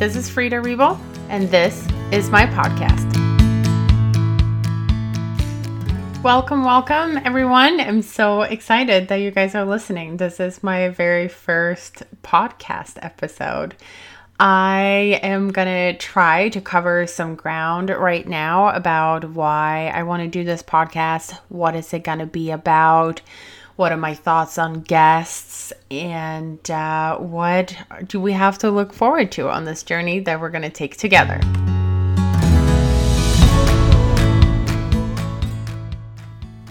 This is Frida Rebel, and this is my podcast. Welcome, welcome, everyone. I'm so excited that you guys are listening. This is my very first podcast episode. I am going to try to cover some ground right now about why I want to do this podcast. What is it going to be about? What are my thoughts on guests? And uh, what do we have to look forward to on this journey that we're going to take together?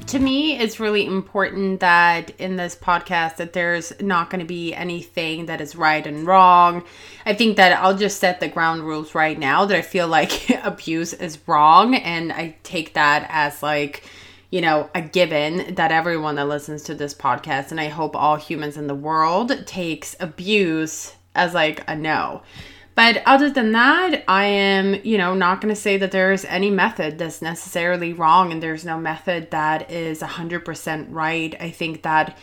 to me it's really important that in this podcast that there's not going to be anything that is right and wrong i think that i'll just set the ground rules right now that i feel like abuse is wrong and i take that as like you know a given that everyone that listens to this podcast and i hope all humans in the world takes abuse as like a no but other than that, I am, you know, not going to say that there's any method that's necessarily wrong and there's no method that is 100% right. I think that,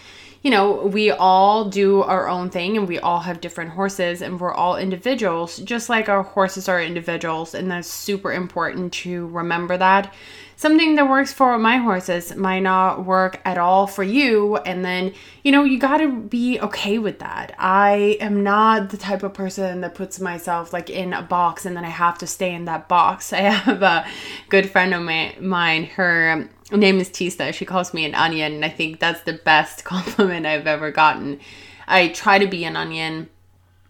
you know, we all do our own thing and we all have different horses and we're all individuals, just like our horses are individuals. And that's super important to remember that something that works for my horses might not work at all for you. And then, you know, you got to be okay with that. I am not the type of person that puts myself like in a box and then I have to stay in that box. I have a good friend of my, mine, her name is Tisa. She calls me an onion. And I think that's the best compliment I've ever gotten. I try to be an onion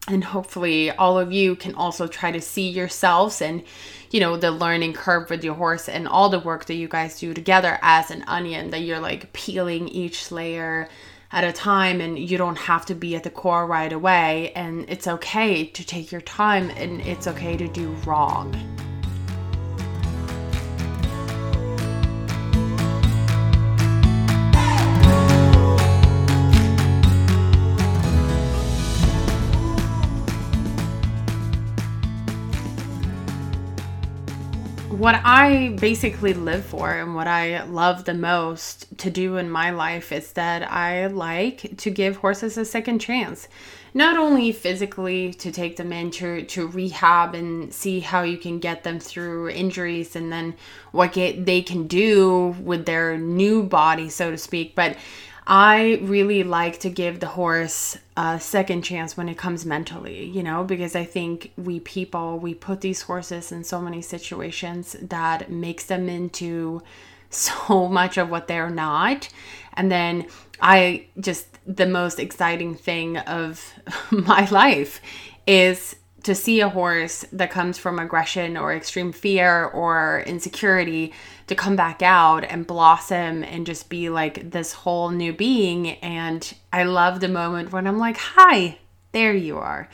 and hopefully all of you can also try to see yourselves and you know the learning curve with your horse and all the work that you guys do together as an onion that you're like peeling each layer at a time and you don't have to be at the core right away and it's okay to take your time and it's okay to do wrong what I basically live for and what I love the most to do in my life is that I like to give horses a second chance. Not only physically to take them into to rehab and see how you can get them through injuries and then what get, they can do with their new body, so to speak, but I really like to give the horse a second chance when it comes mentally, you know, because I think we people, we put these horses in so many situations that makes them into so much of what they're not. And then I just, the most exciting thing of my life is to see a horse that comes from aggression or extreme fear or insecurity to come back out and blossom and just be like this whole new being. And I love the moment when I'm like, hi, there you are.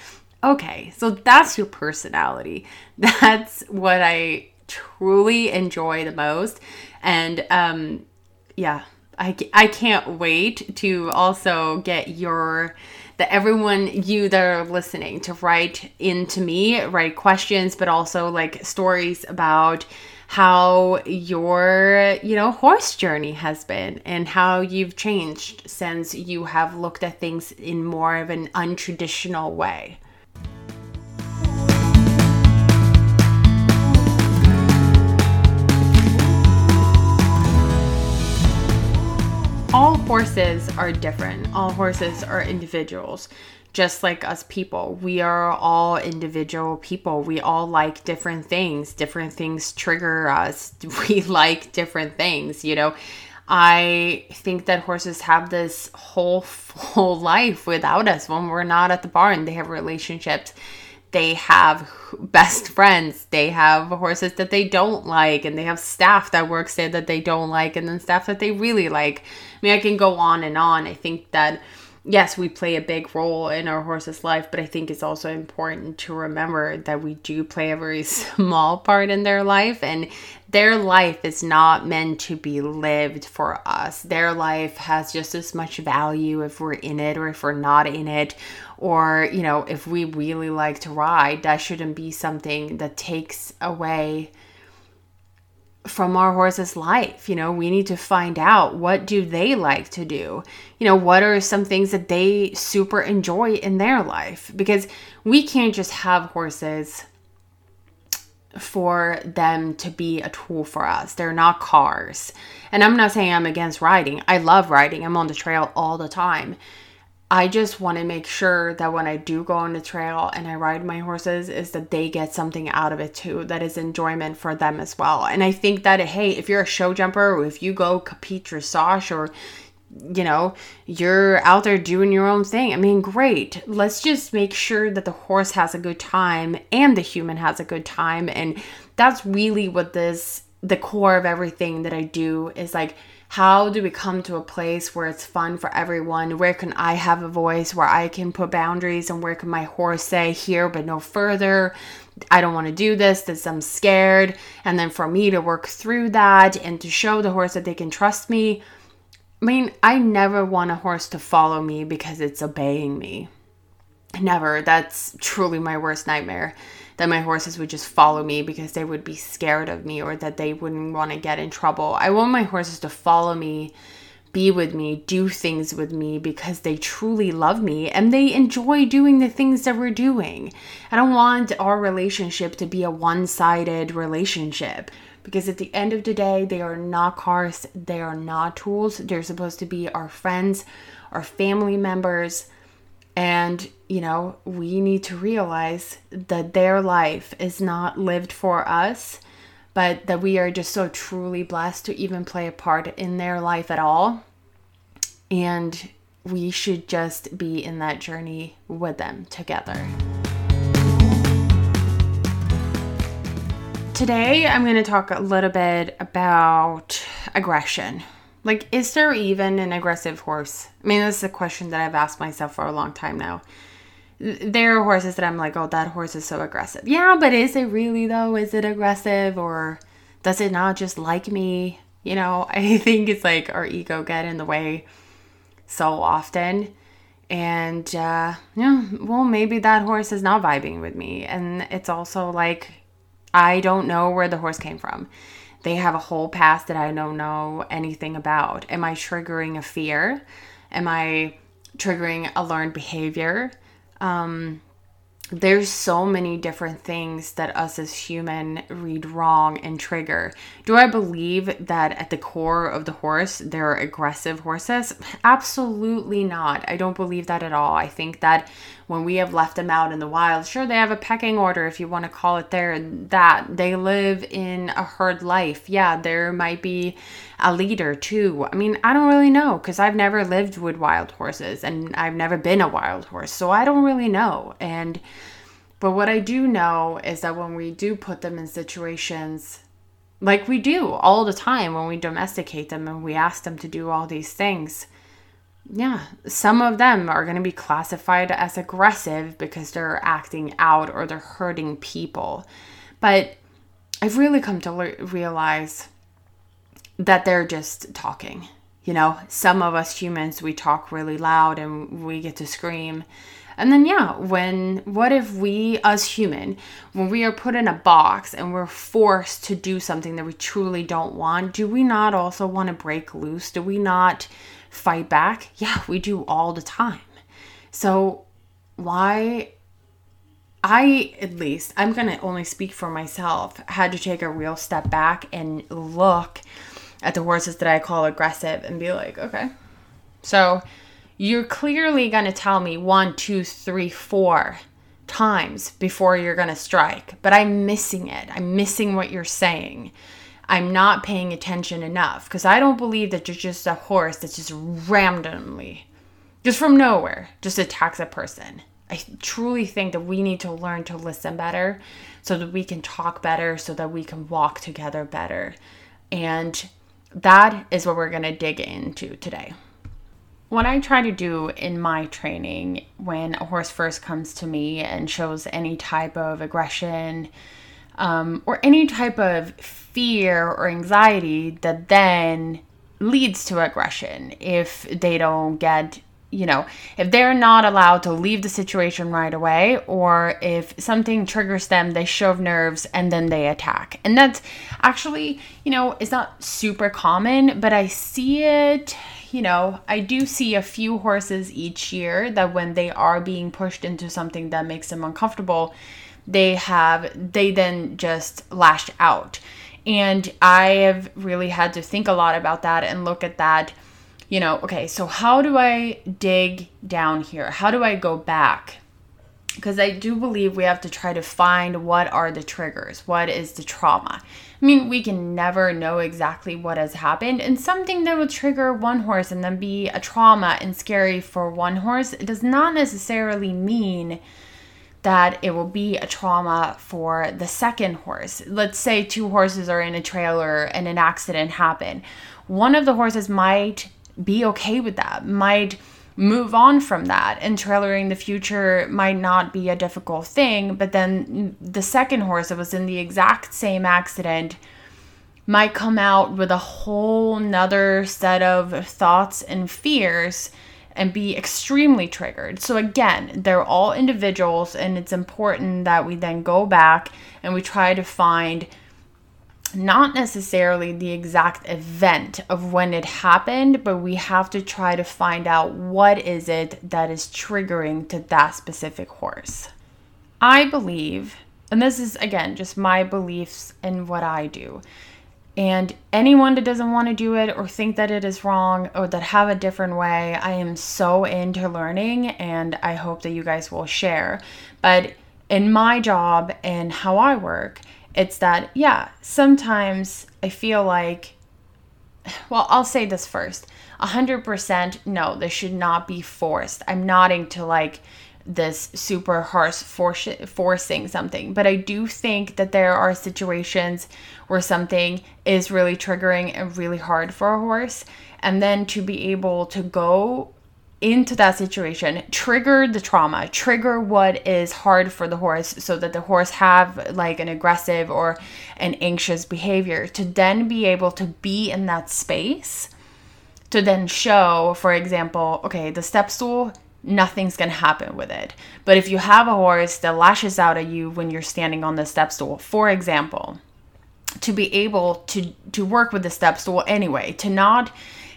Okay, so that's your personality. That's what I truly enjoy the most. And um, yeah, I, I can't wait to also get your that everyone you that are listening to write into me write questions but also like stories about how your you know horse journey has been and how you've changed since you have looked at things in more of an untraditional way all horses are different. All horses are individuals, just like us people. We are all individual people. We all like different things. Different things trigger us. We like different things, you know. I think that horses have this whole full life without us when we're not at the barn. They have relationships they have best friends they have horses that they don't like and they have staff that works there that they don't like and then staff that they really like i mean i can go on and on i think that yes we play a big role in our horse's life but i think it's also important to remember that we do play a very small part in their life and their life is not meant to be lived for us. Their life has just as much value if we're in it or if we're not in it or you know if we really like to ride that shouldn't be something that takes away from our horse's life. You know we need to find out what do they like to do? You know what are some things that they super enjoy in their life? Because we can't just have horses for them to be a tool for us. They're not cars. And i'm not saying i'm against riding. I love riding. I'm on the trail all the time I just want to make sure that when I do go on the trail and I ride my horses, is that they get something out of it too, that is enjoyment for them as well. And I think that, hey, if you're a show jumper or if you go compete dressage or you know, you're out there doing your own thing. I mean, great. Let's just make sure that the horse has a good time and the human has a good time. And that's really what this, the core of everything that I do is like, how do we come to a place where it's fun for everyone? Where can I have a voice where I can put boundaries and where can my horse say here but no further? I don't want to do this, this I'm scared. And then for me to work through that and to show the horse that they can trust me. I mean, I never want a horse to follow me because it's obeying me. Never. That's truly my worst nightmare that my horses would just follow me because they would be scared of me or that they wouldn't want to get in trouble. I want my horses to follow me, be with me, do things with me because they truly love me and they enjoy doing the things that we're doing. I don't want our relationship to be a one sided relationship because at the end of the day, they are not cars, they are not tools. They're supposed to be our friends, our family members and, you know, we need to realize that their life is not lived for us, but that we are just so truly blessed to even play a part in their life at all. And we should just be in that journey with them together. Today, I'm going to talk a little bit about aggression like, is there even an aggressive horse? I mean, this is a question that I've asked myself for a long time now. There are horses that I'm like, oh, that horse is so aggressive. Yeah, but is it really though? Is it aggressive or does it not just like me? You know, I think it's like our ego get in the way so often. And uh, yeah, well, maybe that horse is not vibing with me. And it's also like, I don't know where the horse came from they have a whole past that I don't know anything about. Am I triggering a fear? Am I triggering a learned behavior? Um, there's so many different things that us as human read wrong and trigger. Do I believe that at the core of the horse there are aggressive horses? Absolutely not. I don't believe that at all. I think that when we have left them out in the wild, sure they have a pecking order if you want to call it there that they live in a herd life. Yeah, there might be a leader too. I mean, I don't really know cuz I've never lived with wild horses and I've never been a wild horse. So I don't really know. And but what I do know is that when we do put them in situations like we do all the time when we domesticate them and we ask them to do all these things, yeah, some of them are going to be classified as aggressive because they're acting out or they're hurting people. But I've really come to le- realize that they're just talking. You know, some of us humans, we talk really loud and we get to scream. And then, yeah, when what if we, as human, when we are put in a box and we're forced to do something that we truly don't want, do we not also want to break loose? Do we not fight back? Yeah, we do all the time. So, why I, at least, I'm going to only speak for myself, had to take a real step back and look at the horses that I call aggressive and be like, okay, so you're clearly going to tell me one, two, three, four times before you're going to strike, but I'm missing it. I'm missing what you're saying. I'm not paying attention enough because I don't believe that you're just a horse that just randomly, just from nowhere, just attacks a person. I truly think that we need to learn to listen better so that we can talk better, so that we can walk together better. And that is what we're going to dig into today. What I try to do in my training when a horse first comes to me and shows any type of aggression, um, or any type of fear or anxiety that then leads to aggression if they don't get you know, if they're not allowed to leave the situation right away, or if something triggers them, they show nerves and then they attack. And that's actually, you know, it's not super common, but I see it, you know, I do see a few horses each year that when they are being pushed into something that makes them uncomfortable, they have, they then just lash out. And I have really had to think a lot about that and look at that you know, okay, so how do I dig down here? How do I go back? Because I do believe we have to try to find what are the triggers, what is the trauma. I mean, we can never know exactly what has happened, and something that will trigger one horse and then be a trauma and scary for one horse does not necessarily mean that it will be a trauma for the second horse. Let's say two horses are in a trailer and an accident happened. One of the horses might be okay with that, might move on from that and trailering the future might not be a difficult thing but then the second horse that was in the exact same accident might come out with a whole nother set of thoughts and fears and be extremely triggered. So, again, they're all individuals, and it's important that we then go back and we try to find not necessarily the exact event of when it happened, but we have to try to find out what is it that is triggering to that specific horse. I believe, and this is again just my beliefs and what I do. And anyone that doesn't want to do it or think that it is wrong or that have a different way, I am so into learning and I hope that you guys will share. But in my job and how I work, it's that, yeah, sometimes I feel like, well, I'll say this first 100% no, this should not be forced. I'm nodding to like this super harsh force, forcing something, but I do think that there are situations where something is really triggering and really hard for a horse. And then to be able to go into that situation trigger the trauma trigger what is hard for the horse so that the horse have like an aggressive or an anxious behavior. To then be able to be in that space to then show for example okay the step stool nothing's going to happen with it. But if you have a horse that lashes out at you when you're standing on the step stool for example to be able to to work with the step stool anyway to not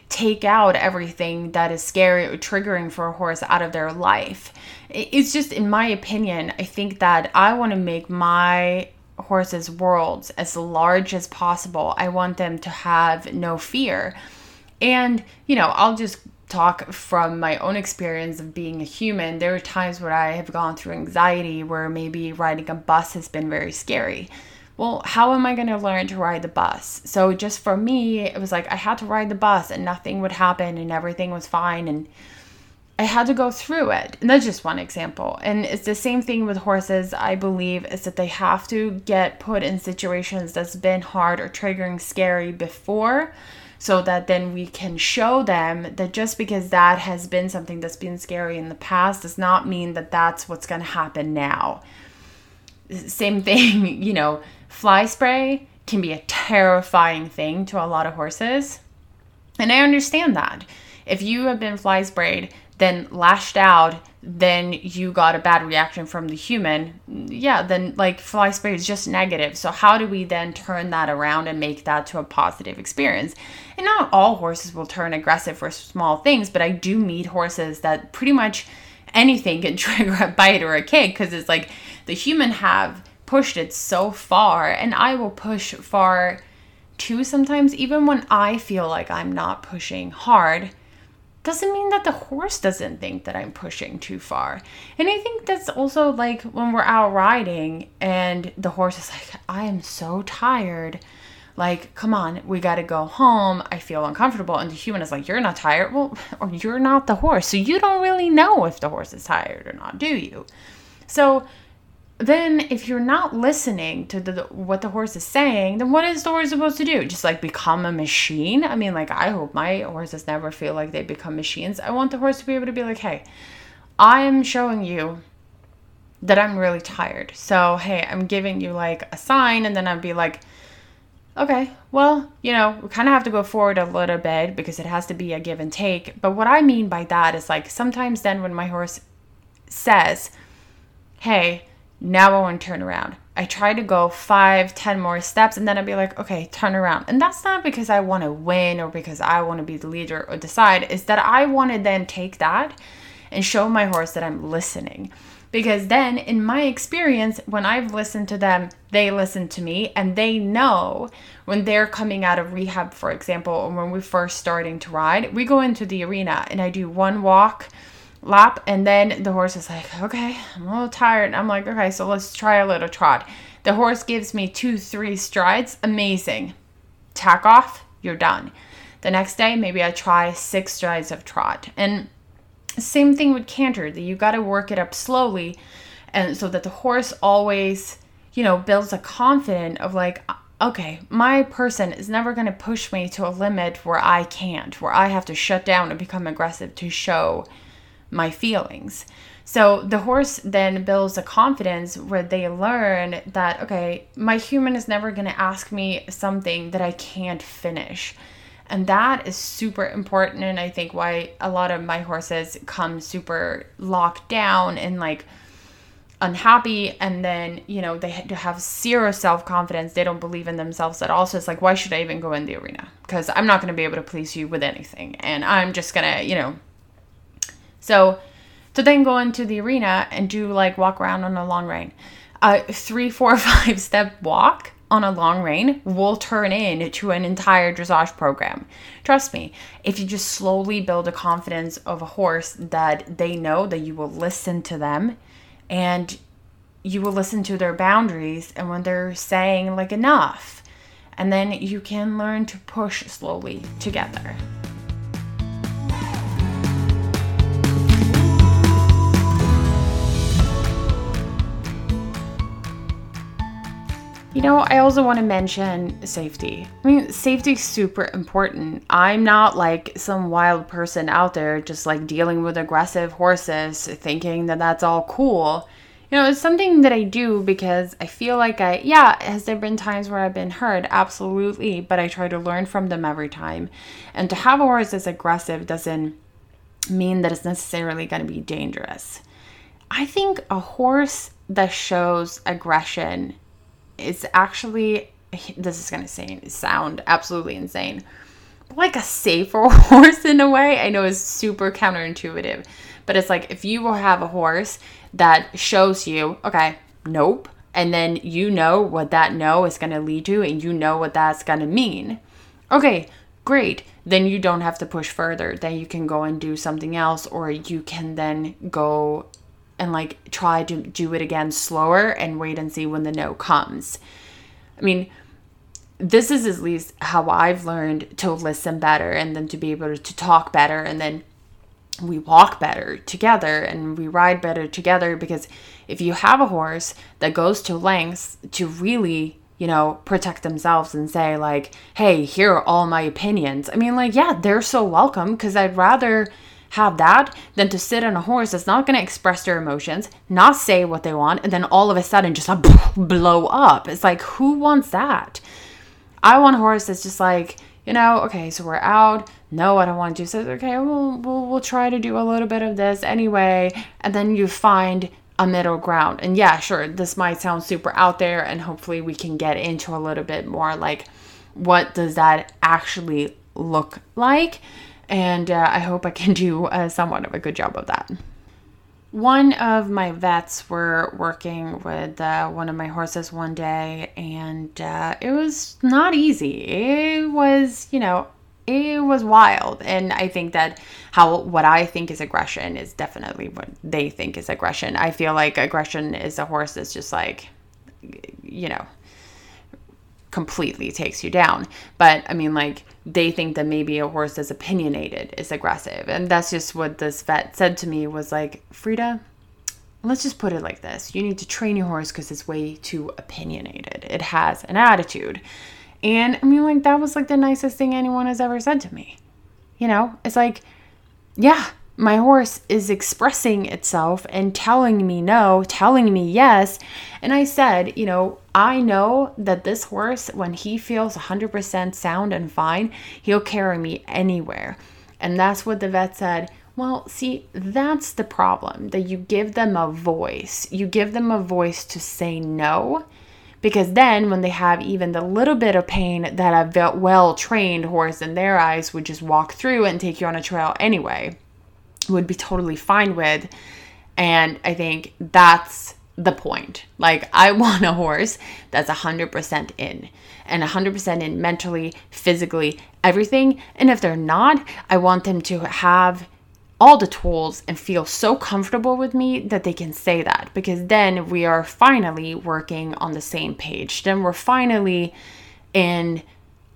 take out everything that is scary or triggering for a horse out of their life. It's just, in my opinion, I think that I want to make my horses' worlds as large as possible. I want them to have no fear. And, you know, I'll just talk from my own experience of being a human. There are times where I have gone through anxiety where maybe riding a bus has been very scary well, how am I going to learn to ride the bus? So, just for me, it was like I had to ride the bus and nothing would happen and everything was fine. And I had to go through it. And that's just one example. And it's the same thing with horses, I believe, is that they have to get put in situations that's been hard or triggering scary before so that then we can show them that just because that has been something that's been scary in the past does not mean that that's what's going to happen now. Same thing, you know, fly spray can be a terrifying thing to a lot of horses. And I understand that. If you have been fly sprayed, then lashed out, then you got a bad reaction from the human, yeah, then like fly spray is just negative. So, how do we then turn that around and make that to a positive experience? And not all horses will turn aggressive for small things, but I do meet horses that pretty much anything can trigger a bite or a kick because it's like the human have pushed it so far and I will push far too sometimes even when I feel like I'm not pushing hard doesn't mean that the horse doesn't think that I'm pushing too far. And I think that's also like when we're out riding and the horse is like, I am so tired. Like, come on, we got to go home. I feel uncomfortable. And the human is like, You're not tired. Well, or you're not the horse. So you don't really know if the horse is tired or not, do you? So then if you're not listening to the, what the horse is saying then what is the horse supposed to do? Just like become a machine? I mean like i hope my horses never feel like they become machines. I want the horse to be able to be like hey i'm showing you that i'm really tired. So hey i'm giving you like a sign and then i'd be like okay, well, you know, we kind of have to go forward a little bit because it has to be a give and take. But what I mean by that is like sometimes then when my horse says, hey, now I want to turn around. I try to go five, ten more steps, and then I'd be like, okay, turn around. And that's not because I want to win or because I want to be the leader or decide, is that I want to then take that and show my horse that I'm listening. Because then, in my experience, when I've listened to them, they listen to me and they know when they're coming out of rehab, for example, or when we're first starting to ride, we go into the arena and I do one walk lap and then the horse is like okay i'm a little tired. I'm like okay so let's try a little trot. The horse gives me two three strides. Amazing. Tack off you're done. The next day maybe i try six strides of trot. And same thing with canter that you got to work it up slowly and so that the horse always you know builds a confidence of like okay my person is never going to push me to a limit where i can't where i have to shut down and become aggressive to show my feelings. So the horse then builds a confidence where they learn that, okay, my human is never going to ask me something that I can't finish. And that is super important. And I think why a lot of my horses come super locked down and like unhappy. And then, you know, they have zero self confidence. They don't believe in themselves at all. So it's like, why should I even go in the arena? Because I'm not going to be able to please you with anything. And I'm just going to, you know, so to then go into the arena and do like walk around on a long rein, a three, four, five step walk on a long rein will turn into an entire dressage program. Trust me, if you just slowly build a confidence of a horse that they know that you will listen to them and you will listen to their boundaries and when they're saying like enough and then you can learn to push slowly together. You know, I also want to mention safety. I mean, safety is super important. I'm not like some wild person out there just like dealing with aggressive horses thinking that that's all cool. You know, it's something that I do because I feel like I, yeah, has there been times where I've been hurt? Absolutely. But I try to learn from them every time. And to have a horse that's aggressive doesn't mean that it's necessarily going to be dangerous. I think a horse that shows aggression it's actually this is gonna say, sound absolutely insane. Like a safer horse in a way i know is super counterintuitive but it's like if you will have a horse that shows you okay nope and then you know what that no is to lead to and you know what that's to mean okay great then you don't have to push further then you can go and do something else or you can then go and like try to do it again slower and wait and see when the no comes. I mean, this is at least how I've learned to listen better and then to be able to talk better and then we walk better together and we ride better together because if you have a horse that goes to lengths to really you know protect themselves and say like hey here are all my opinions i mean like yeah they're so welcome because i'd rather have that than to sit on a horse that's not going to express their emotions, not say what they want, and then all of a sudden just like blow up. It's like, who wants that? I want a horse that's just like, you know, okay, so we're out. No, I don't want to do so. Okay, we'll, we'll we'll try to do a little bit of this anyway, and then you find a middle ground. And yeah, sure, this might sound super out there, and hopefully we can get into a little bit more like what does that actually look like and uh, I hope I can do uh, somewhat of a good job of that. One of my vets were working with uh, one of my horses one day, and uh, it was not easy. It was, you know, it was wild. And I think that how what I think is aggression is definitely what they think is aggression. I feel like aggression is a horse that's just like, you know, completely takes you down. But I mean, like, they think that maybe a horse that's opinionated is aggressive. And that's just what this vet said to me was like, Frida, let's just put it like this. You need to train your horse because it's way too opinionated. It has an attitude. And I mean, like, that was like the nicest thing anyone has ever said to me. You know, it's like, yeah, my horse is expressing itself and telling me no, telling me yes. And I said, you know, I know that this horse, when he feels 100% sound and fine, he'll carry me anywhere. And that's what the vet said. Well, see, that's the problem that you give them a voice. You give them a voice to say no. Because then, when they have even the little bit of pain that a well trained horse in their eyes would just walk through and take you on a trail anyway would be totally fine with. And I think that's the point. Like, I want a horse that's 100% in and 100% in mentally, physically, everything. And if they're not, I want them to have all the tools and feel so comfortable with me that they can say that because then we are finally working on the same page. Then we're finally in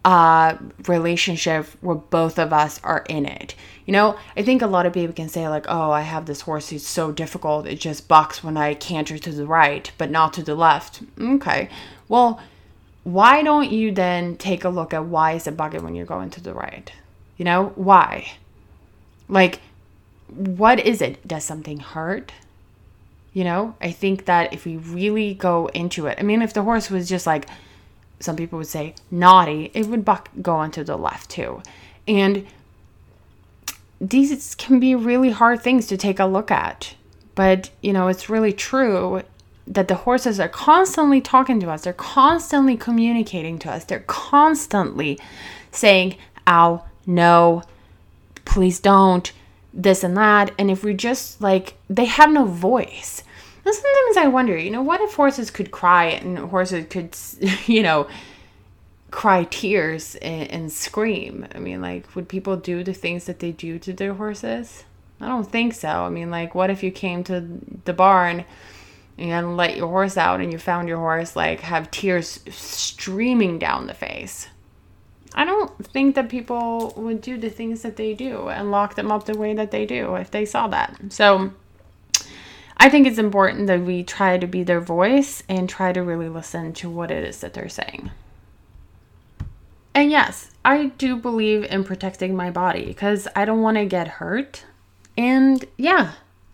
a relationship where both of us are in it. You know, I think a lot of people can say, like, oh, I have this horse who's so difficult, it just bucks when I canter to the right, but not to the left. Okay. Well, why don't you then take a look at why is it bucking when you're going to the right? You know, why? Like, what is it? Does something hurt? You know, I think that if we really go into it, I mean, if the horse was just like, some people would say naughty, it would buck go onto the left too. And these can be really hard things to take a look at. But, you know, it's really true that the horses are constantly talking to us, they're constantly communicating to us, they're constantly saying, ow, no, please don't, this and that. And if we just like, they have no voice. Sometimes I wonder, you know, what if horses could cry and horses could, you know, cry tears and, and, scream? I mean, like, would people do the things that they do to their horses? I don't think so. I mean, like, what if you came to the barn and let your horse out and you found your horse, like, have tears streaming down the face? I don't think that people would do the things that they do and lock them up the way that they do if they saw that. So, I think it's important that we try to be their voice and try to really listen to what it is that they're saying. And yes, I do believe in protecting my body because I don't want to get hurt. And yeah,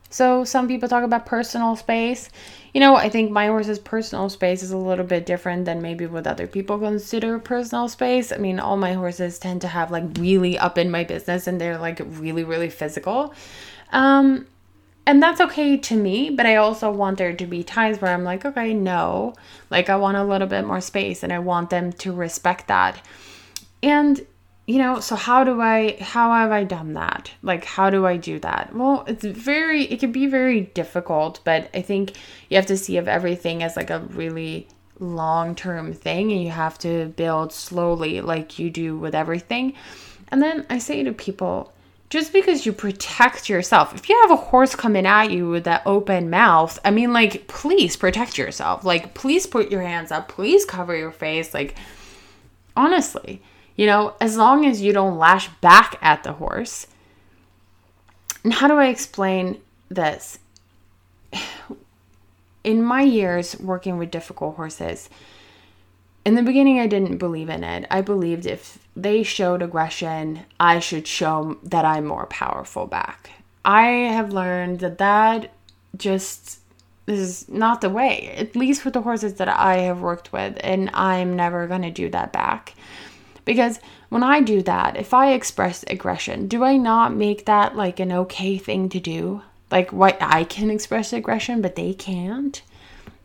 so some people talk about personal space. You know, I think my horse's personal space is a little bit different than maybe what other people consider personal space. I mean, all my horses tend to have like really up in my business and they're like really, really physical. Um, and that's okay to me, but I also want there to be times where I'm like, okay, no, like I want a little bit more space and I want them to respect that. And you know, so how do I how have I done that? Like how do I do that? Well, it's very it can be very difficult, but I think you have to see of everything as like a really long-term thing and you have to build slowly like you do with everything. And then I say to people, just because you protect yourself, if you have a horse coming at you with that open mouth, I mean, like, please protect yourself. Like, please put your hands up. Please cover your face. Like, honestly, you know, as long as you don't lash back at the horse. And how do I explain this? In my years working with difficult horses, in the beginning, I didn't believe in it. I believed if they showed aggression, I should show that I'm more powerful back. I have learned that that just is not the way, at least with the horses that I have worked with, and I'm never going to do that back. Because when I do that, if I express aggression, do I not make that like an okay thing to do? Like, what I can express aggression, but they can't?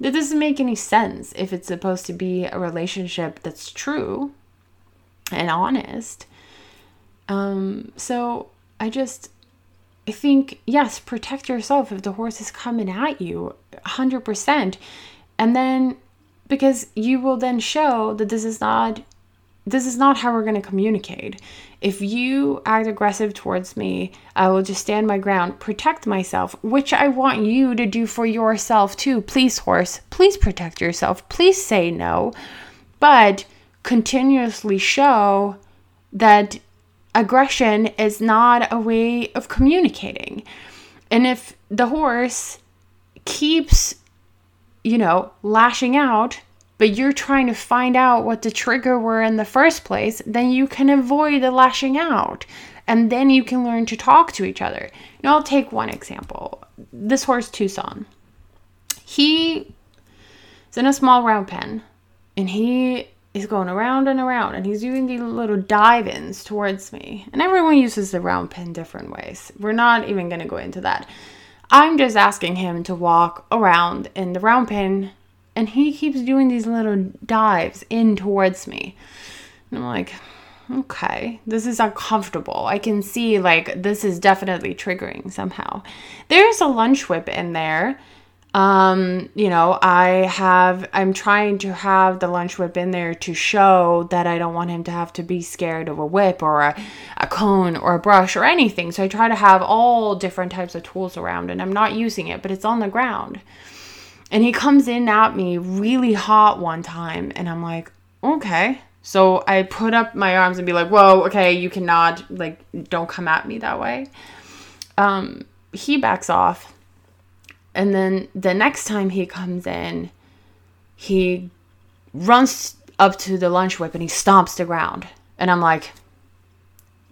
That doesn't make any sense if it's supposed to be a relationship that's true and honest. Um, so I just, I think, yes, protect yourself if the horse is coming at you 100%. And then, because you will then show that this is not this is not how we're going to communicate. If you act aggressive towards me, I will just stand my ground, protect myself, which I want you to do for yourself too. Please, horse, please protect yourself. Please say no. But continuously show that aggression is not a way of communicating. And if the horse keeps, you know, lashing out, but you're trying to find out what the trigger were in the first place, then you can avoid the lashing out. And then you can learn to talk to each other. Now, I'll take one example. This horse, Tucson. He is in a small round pen and he is going around and around and he's doing these little dive ins towards me. And everyone uses the round pen different ways. We're not even going to go into that. I'm just asking him to walk around in the round pen and he keeps doing these little dives in towards me. And I'm like, okay, this is uncomfortable. I can see like this is definitely triggering somehow. There's a lunge whip in there um you know i have i'm trying to have the lunge whip in there to show that i don't want him to have to be scared of a whip or a, a cone or a brush or anything so i try to have all different types of tools around and i'm not using it but it's on the ground and he comes in at me really hot one time and i'm like okay so i put up my arms and be like whoa okay you cannot like don't come at me that way um he backs off and then the next time he comes in, he runs up to the lunge whip and he stomps the ground. And I'm like,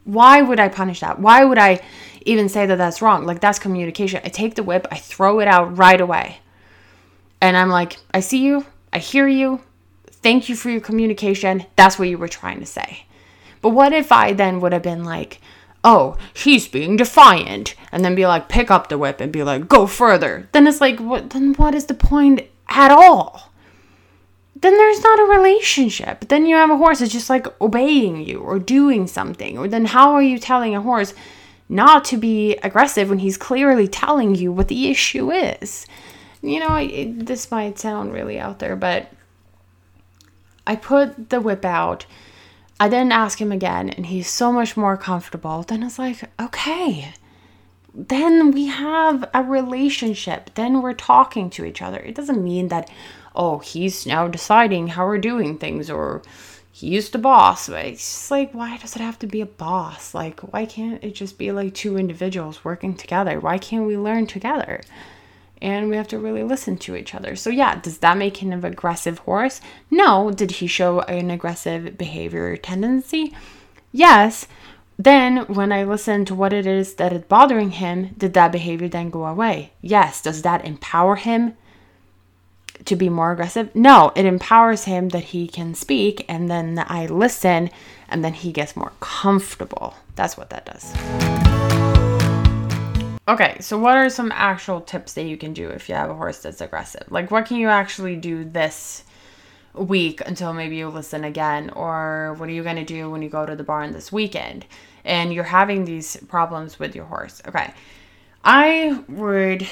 why would I punish that? Why would I even say that that's wrong? Like, that's communication. I take the whip, I throw it out right away. And I'm like, I see you, I hear you. Thank you for your communication. That's what you were trying to say. But what if I then would have been like, oh, he's being defiant, and then be like, pick up the whip and be like, go further. Then it's like, what? Then what is the point at all? Then there's not a relationship. Then you have a horse that's just like obeying you or doing something. Or then how are you telling a horse not to be aggressive when he's clearly telling you what the issue is? You know, it, this might sound really out there, but I put the whip out I didn't ask him again, and he's so much more comfortable. Then it's like, okay, then we have a relationship. Then we're talking to each other. It doesn't mean that, oh, he's now deciding how we're doing things or he's the boss. But It's just like, why does it have to be a boss? Like, why can't it just be like two individuals working together? Why can't we learn together? And we have to really listen to each other. So, yeah, does that make him an aggressive horse? No. Did he show an aggressive behavior tendency? Yes. Then, when I listen to what it is that is bothering him, did that behavior then go away? Yes. Does that empower him to be more aggressive? No, it empowers him that he can speak, and then I listen, and then he gets more comfortable. That's what that does. Okay, so what are some actual tips that you can do if you have a horse that's aggressive? Like, what can you actually do this week until maybe you listen again? Or what are you going to do when you go to the barn this weekend and you're having these problems with your horse? Okay, I would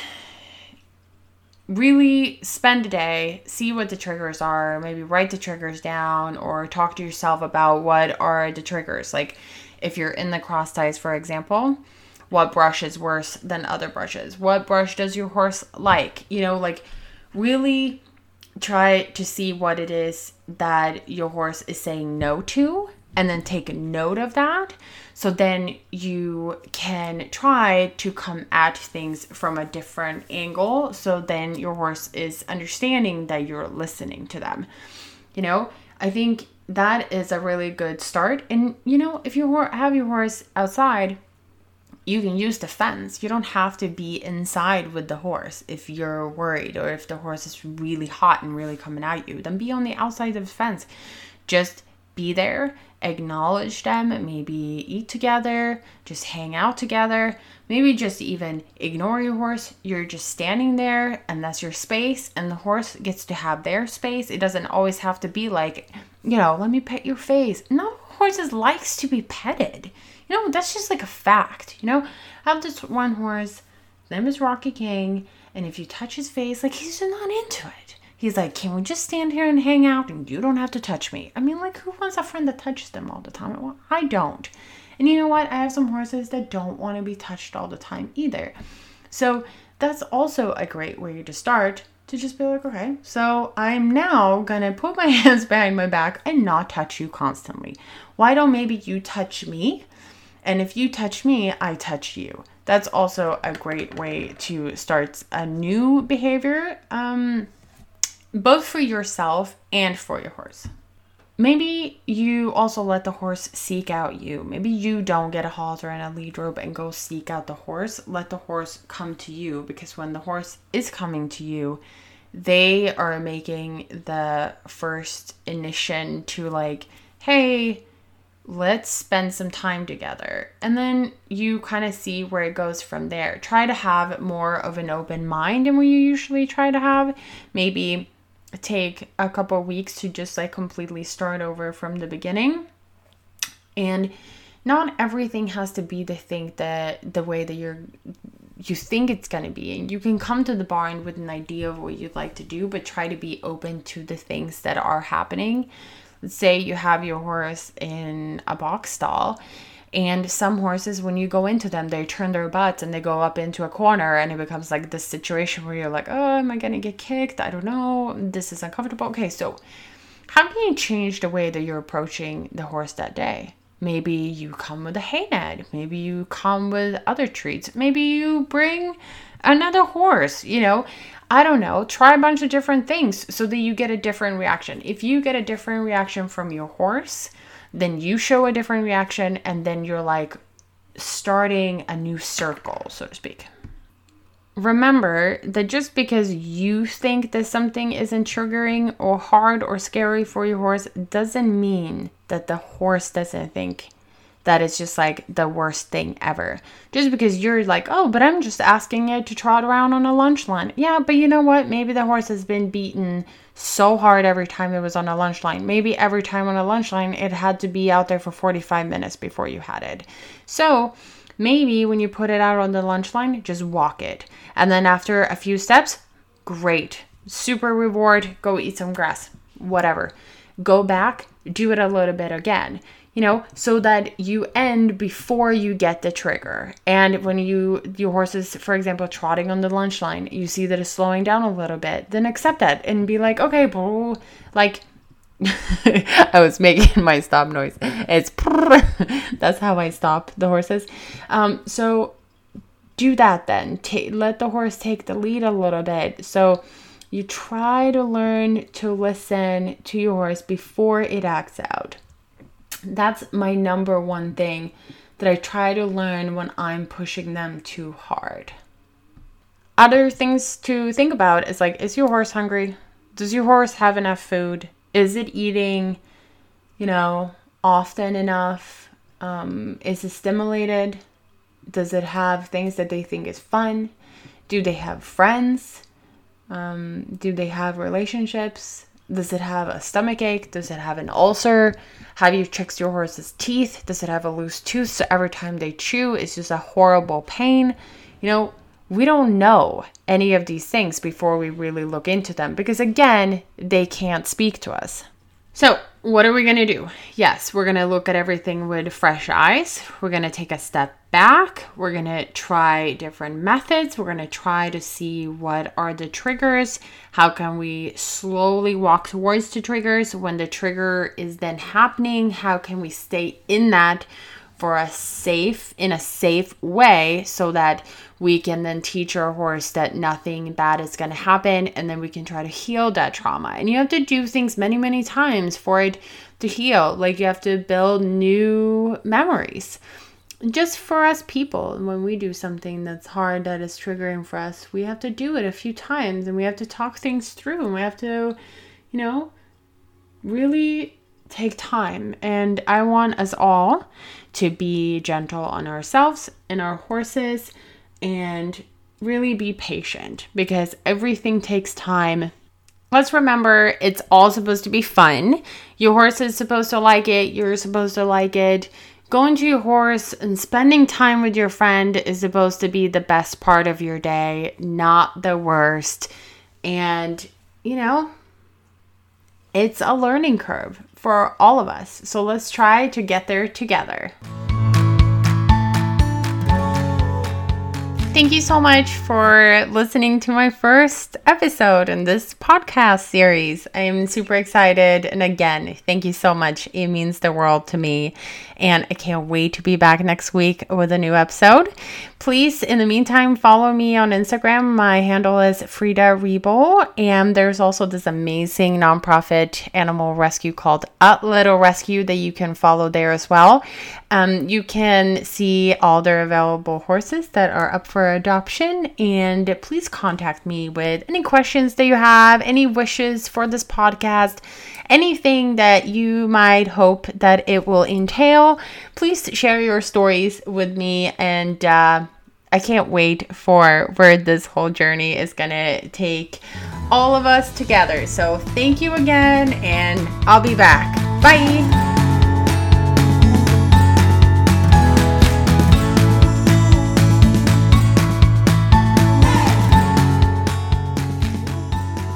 really spend a day, see what the triggers are, maybe write the triggers down or talk to yourself about what are the triggers. Like, if you're in the cross ties, for example what brush is worse than other brushes? What brush does your horse like? You know like really try to see what it is that your horse is saying no to and then take a note of that. So then you can try to come at things from a different angle. So then your horse is understanding that you're listening to them. You know i think that is a really good start. And you know if you have your horse outside you can use the fence. You don't have to be inside with the horse if you're worried or if the horse is really hot and really coming at you. Then be on the outside of the fence. Just be there, acknowledge them, maybe eat together, just hang out together, maybe just even ignore your horse. You're just standing there and that's your space, and the horse gets to have their space. It doesn't always have to be like, you know, let me pet your face. No, horses likes to be petted. You know, that's just like a fact. You know, I have this one horse, name is Rocky King, and if you touch his face, like he's just not into it. He's like, can we just stand here and hang out and you don't have to touch me? I mean, like, who wants a friend that touches them all the time? Well, I don't. And you know what? I have some horses that don't want to be touched all the time either. So that's also a great way to start to just be like, okay, so I'm now gonna put my hands behind my back and not touch you constantly. Why don't maybe you touch me? And if you touch me, I touch you. That's also a great way to start a new behavior, um, both for yourself and for your horse. Maybe you also let the horse seek out you. Maybe you don't get a halter and a lead rope and go seek out the horse. Let the horse come to you because when the horse is coming to you, they are making the first initiation to like, hey, let's spend some time together. And then you kind of see where it goes from there. Try to have more of an open mind than what you usually try to have. Maybe take a couple weeks to just like completely start over from the beginning. And not everything has to be the thing that the way that you're you think it's going to be and you can come to the barn with an idea of what you'd like to do but try to be open to the things that are happening let's say you have your horse in a box stall and some horses when you go into them they turn their butts and they go up into a corner and it becomes like this situation where you're like oh am i to get kicked i don't know this is uncomfortable okay so how can you change the way that you're approaching the horse that day Maybe you come with a hay net. Maybe you come with other treats. Maybe you bring another horse, you know. I don't know. Try a bunch of different things so that you get a different reaction. If you get a different reaction from your horse, then you show a different reaction and then you're like starting a new circle, so to speak remember that just because you think that something isn't triggering or hard or scary for your horse doesn't mean that the horse doesn't think that it's just like the worst thing ever. Just because you're like, oh, but I'm just asking it to trot around on a lunge line. Yeah, but you know what? Maybe the horse has been beaten so hard every time it was on a lunge line. Maybe every time on a lunge line, it had to be out there for 45 minutes before you had it. So, Maybe when you put it out on the lunge line, just walk it. And then after a few steps, great. Super reward, go eat some grass, whatever. Go back, do it a little bit again, you know, so that you end before you get the trigger. And when you your horse is, for example, trotting on the lunge line, you see that it's slowing down a little bit, then accept that and be like, okay, bro, like I was making my stop noise. It's that's how I stop the horses. Um, so do that then. Let the horse take the lead a little bit. So you try to learn to listen to your horse before it acts out. That's my number one thing that I try to learn when I'm pushing them too hard. Other things to think about is like, is your horse hungry? Does your horse have enough food? Is it eating, you know, often enough? Um, is it stimulated? Does it have things that they think is fun? Do they have friends? Um, do they have relationships? Does it have a stomach ache? Does it have an ulcer? Have you checked your horse's teeth? Does it have a loose tooth? So every time they chew, it's just a horrible pain. You know, we don't know any of these things before we really look into them because, again, they can't speak to us. So, what are we going to do? Yes, we're going to look at everything with fresh eyes. We're going to take a step back. We're going to try different methods. We're going to try to see what are the triggers. How can we slowly walk towards the triggers? When the trigger is then happening, how can we stay in that for a safe in a safe way so that we can then teach our horse that nothing bad is going to happen and then we can try to heal that trauma. And you have to do things many many times for it to heal. Like you have to build new memories. Just for us people when we do something that's hard that is triggering for us we have to do it a few times and we have to talk things through and we have to you know really take time and i want us all to be gentle on ourselves and our horses and really be patient because everything takes time. Let's remember it's all supposed to be fun. Your horse is supposed to like it, you're supposed to like it. Going to your horse and spending time with your friend is supposed to be the best part of your day, not the worst. And, you know, it's a learning curve for all of us. So let's try to get there together. Thank you so much for listening to my first episode in this podcast series. I am super excited. And again, thank you so much. It means the world to me. And I can't wait to be back next week with a new episode. Please, in the meantime, follow me on Instagram. My handle is Frida Rebo. And there's also this amazing nonprofit animal rescue called A Little Rescue that you can follow there as well. Um, you can see all their available horses that are up for adoption. And please contact me with any questions that you have, any wishes for this podcast anything that you might hope that it will entail, please share your stories with me. And uh, I can't wait for where this whole journey is going to take all of us together. So thank you again, and I'll be back. Bye.